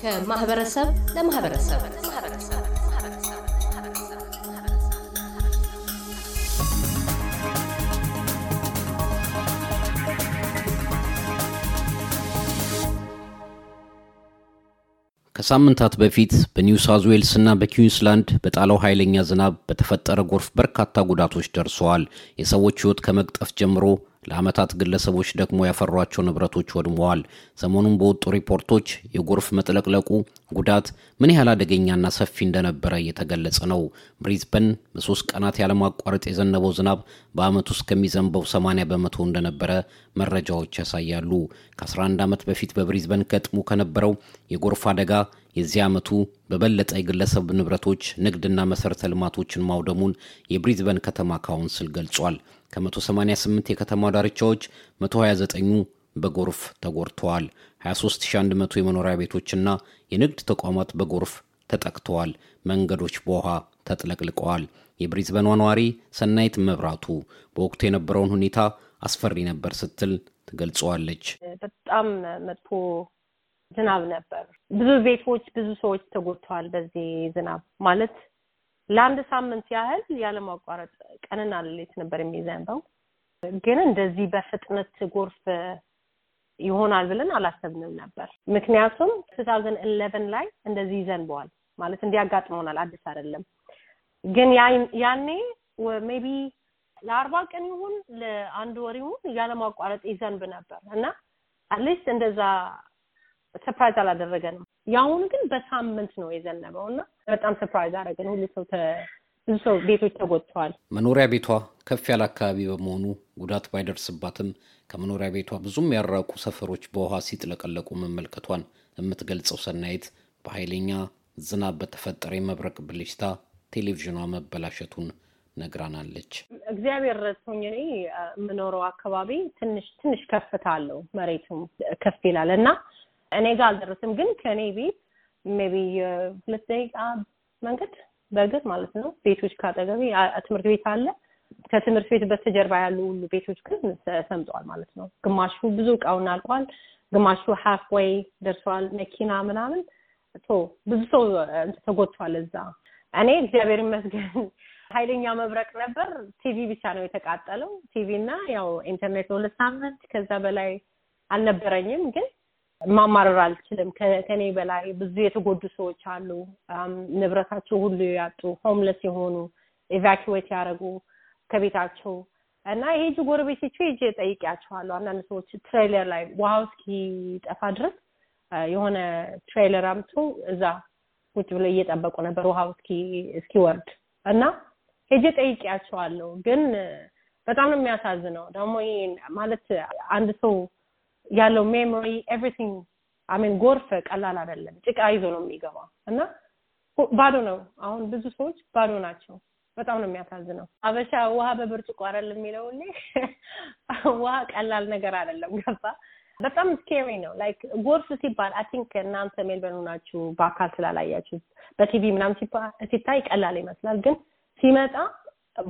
ከማህበረሰብ ለማህበረሰብ ከሳምንታት በፊት በኒው ሳውዝ ዌልስ እና በኪዊንስላንድ በጣለው ኃይለኛ ዝናብ በተፈጠረ ጎርፍ በርካታ ጉዳቶች ደርሰዋል። የሰዎች ሕይወት ከመቅጠፍ ጀምሮ ለዓመታት ግለሰቦች ደግሞ ያፈሯቸው ንብረቶች ወድመዋል። ሰሞኑን በወጡ ሪፖርቶች የጎርፍ መጥለቅለቁ ጉዳት ምን ያህል አደገኛና ሰፊ እንደነበረ እየተገለጸ ነው። ብሪዝበን በሶስት ቀናት ያለማቋረጥ የዘነበው ዝናብ በዓመት ውስጥ ከሚዘንበው 80 በመቶ እንደነበረ መረጃዎች ያሳያሉ። ከ11 ዓመት በፊት በብሪዝበን ገጥሞ ከነበረው የጎርፍ አደጋ የዚህ ዓመቱ በበለጠ የግለሰብ ንብረቶች፣ ንግድና መሠረተ ልማቶችን ማውደሙን የብሪዝበን ከተማ ካውንስል ገልጿል። ከ188 የከተማ ዳርቻዎች 129ኙ በጎርፍ ተጎድተዋል። 23100 የመኖሪያ ቤቶችና የንግድ ተቋማት በጎርፍ ተጠቅተዋል። መንገዶች በውሃ ተጥለቅልቀዋል። የብሪዝበኗ ነዋሪ ሰናይት መብራቱ በወቅቱ የነበረውን ሁኔታ አስፈሪ ነበር ስትል ትገልጸዋለች። በጣም መጥፎ ዝናብ ነበር። ብዙ ቤቶች፣ ብዙ ሰዎች ተጎድተዋል በዚህ ዝናብ ማለት ለአንድ ሳምንት ያህል ያለማቋረጥ ቀንና ሌሊት ነበር የሚዘንበው። ግን እንደዚህ በፍጥነት ጎርፍ ይሆናል ብለን አላሰብንም ነበር። ምክንያቱም two thousand eleven ላይ እንደዚህ ይዘንበዋል ማለት እንዲያጋጥመውናል አዲስ አይደለም። ግን ያኔ maybe ለአርባ ቀን ይሁን ለአንድ ወር ይሁን ያለማቋረጥ ይዘንብ ነበር እና at least እንደዛ surprise አላደረገንም። የአሁኑ ግን በሳምንት ነው የዘነበው እና በጣም surprise አደረገን። ሁሉ ሰው ብዙ ሰው ቤቶች ተጎድተዋል። መኖሪያ ቤቷ ከፍ ያለ አካባቢ በመሆኑ ጉዳት ባይደርስባትም ከመኖሪያ ቤቷ ብዙም ያልራቁ ሰፈሮች በውሃ ሲጥለቀለቁ መመልከቷን የምትገልጸው ሰናይት በኃይለኛ ዝናብ በተፈጠረ የመብረቅ ብልጭታ ቴሌቪዥኗ መበላሸቱን ነግራናለች። እግዚአብሔር ረድቶኝ እኔ የምኖረው አካባቢ ትንሽ ትንሽ ከፍታ አለው፣ መሬቱም ከፍ ይላል እና እኔ ጋር አልደረሰም፣ ግን ከእኔ ቤት maybe ሁለት ደቂቃ መንገድ በእግር ማለት ነው። ቤቶች ካጠገቤ ትምህርት ቤት አለ። ከትምህርት ቤት በስተጀርባ ያሉ ሁሉ ቤቶች ግን ሰምጠዋል ማለት ነው። ግማሹ ብዙ እቃውን አልቋል፣ ግማሹ half way ደርሰዋል። መኪና ምናምን ብዙ ሰው ተጎድቷል እዛ። እኔ እግዚአብሔር ይመስገን ኃይለኛ መብረቅ ነበር። ቲቪ ብቻ ነው የተቃጠለው። ቲቪ እና ያው ኢንተርኔት ሁለት ሳምንት ከዛ በላይ አልነበረኝም ግን ማማረር አልችልም። ከኔ በላይ ብዙ የተጎዱ ሰዎች አሉ። ንብረታቸው ሁሉ ያጡ፣ homeless የሆኑ evacuate ያደረጉ ከቤታቸው እና የሄዱ ጎረቤቶቹ ሄጄ ጠይቄያቸዋለሁ። አንዳንድ ሰዎች trailer ላይ ውሃው እስኪጠፋ ድረስ የሆነ trailer አምጥቶ እዛ ቁጭ ብለው እየጠበቁ ነበር ውሃው እስኪወርድ እና ሄጄ ጠይቄያቸዋለሁ። ግን በጣም ነው የሚያሳዝነው ደግሞ ይሄ ማለት አንድ ሰው ያለው memory everything I mean ጎርፍ ቀላል አይደለም። ጭቃ ይዞ ነው የሚገባው እና ባዶ ነው። አሁን ብዙ ሰዎች ባዶ ናቸው። በጣም ነው የሚያሳዝነው። አበሻ ውሃ በብርጭቆ አይደለም የሚለው ውሃ ቀላል ነገር አይደለም። ገባ በጣም scary ነው። like ጎርፍ ሲባል I think እናንተ ሜልበርን ናችሁ በአካል ስላላያችሁ በቲቪ ምናምን ሲታይ ቀላል ይመስላል። ግን ሲመጣ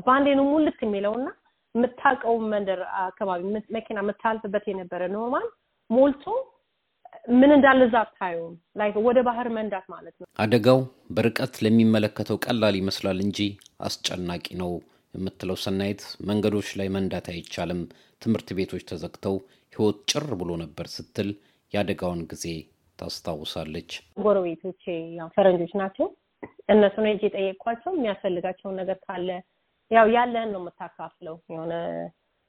ባንዴ ነው ሙልት የሚለውና የምታውቀው መንደር አካባቢ መኪና የምታልፍበት የነበረ normal ሞልቶ ምን እንዳለ እዛ አታየውም። ላይ ወደ ባህር መንዳት ማለት ነው። አደጋው በርቀት ለሚመለከተው ቀላል ይመስላል እንጂ አስጨናቂ ነው የምትለው ሰናይት መንገዶች ላይ መንዳት አይቻልም፣ ትምህርት ቤቶች ተዘግተው ሕይወት ጭር ብሎ ነበር ስትል የአደጋውን ጊዜ ታስታውሳለች። ጎረቤቶቼ ያው ፈረንጆች ናቸው። እነሱ ነው ሄጄ የጠየቅኳቸው የሚያስፈልጋቸውን ነገር ካለ ያው ያለህን ነው የምታካፍለው። የሆነ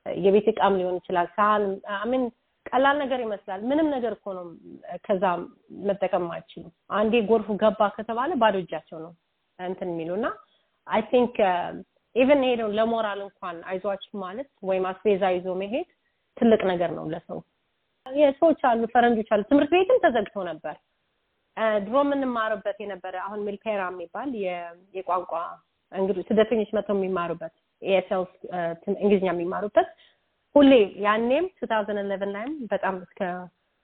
የቤት እቃም ሊሆን ይችላል። ሳህን አምን ቀላል ነገር ይመስላል። ምንም ነገር እኮ ነው ከዛ መጠቀም አይችሉም። አንዴ ጎርፉ ገባ ከተባለ ባዶ እጃቸው ነው እንትን የሚሉ እና I think even ሄደው ለሞራል እንኳን አይዟችሁ ማለት ወይም አስቤዛ ይዞ መሄድ ትልቅ ነገር ነው ለሰው። ሰዎች አሉ፣ ፈረንጆች አሉ። ትምህርት ቤትም ተዘግቶ ነበር። ድሮ የምንማርበት የነበረ አሁን ሚልፔራ የሚባል የቋንቋ ስደተኞች መጥተው የሚማሩበት ESL እንግሊዝኛ የሚማሩበት ሁሌ ያኔም two thousand eleven ላይም በጣም እስከ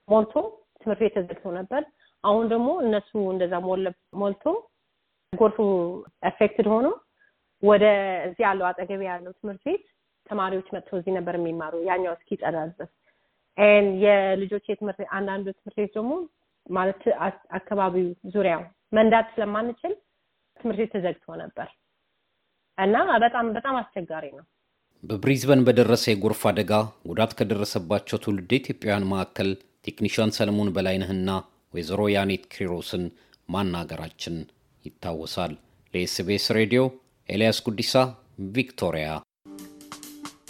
ሞልቶ ትምህርት ቤት ተዘግቶ ነበር። አሁን ደግሞ እነሱ እንደዛ ሞልቶ ጎርፉ affected ሆኖ ወደ እዚህ ያለው አጠገቤ ያለው ትምህርት ቤት ተማሪዎች መጥተው እዚህ ነበር የሚማሩ ያኛው እስኪጸዳ ድረስ የልጆች የትምህርት አንዳንዱ ትምህርት ቤት ደግሞ ማለት አካባቢው ዙሪያው መንዳት ስለማንችል ትምህርት ቤት ተዘግቶ ነበር እና በጣም በጣም አስቸጋሪ ነው። በብሪዝበን በደረሰ የጎርፍ አደጋ ጉዳት ከደረሰባቸው ትውልደ ኢትዮጵያውያን መካከል ቴክኒሽያን ሰለሞን በላይነህና ወይዘሮ ያኔት ኪሮስን ማናገራችን ይታወሳል። ለኤስቢኤስ ሬዲዮ ኤልያስ ጉዲሳ ቪክቶሪያ።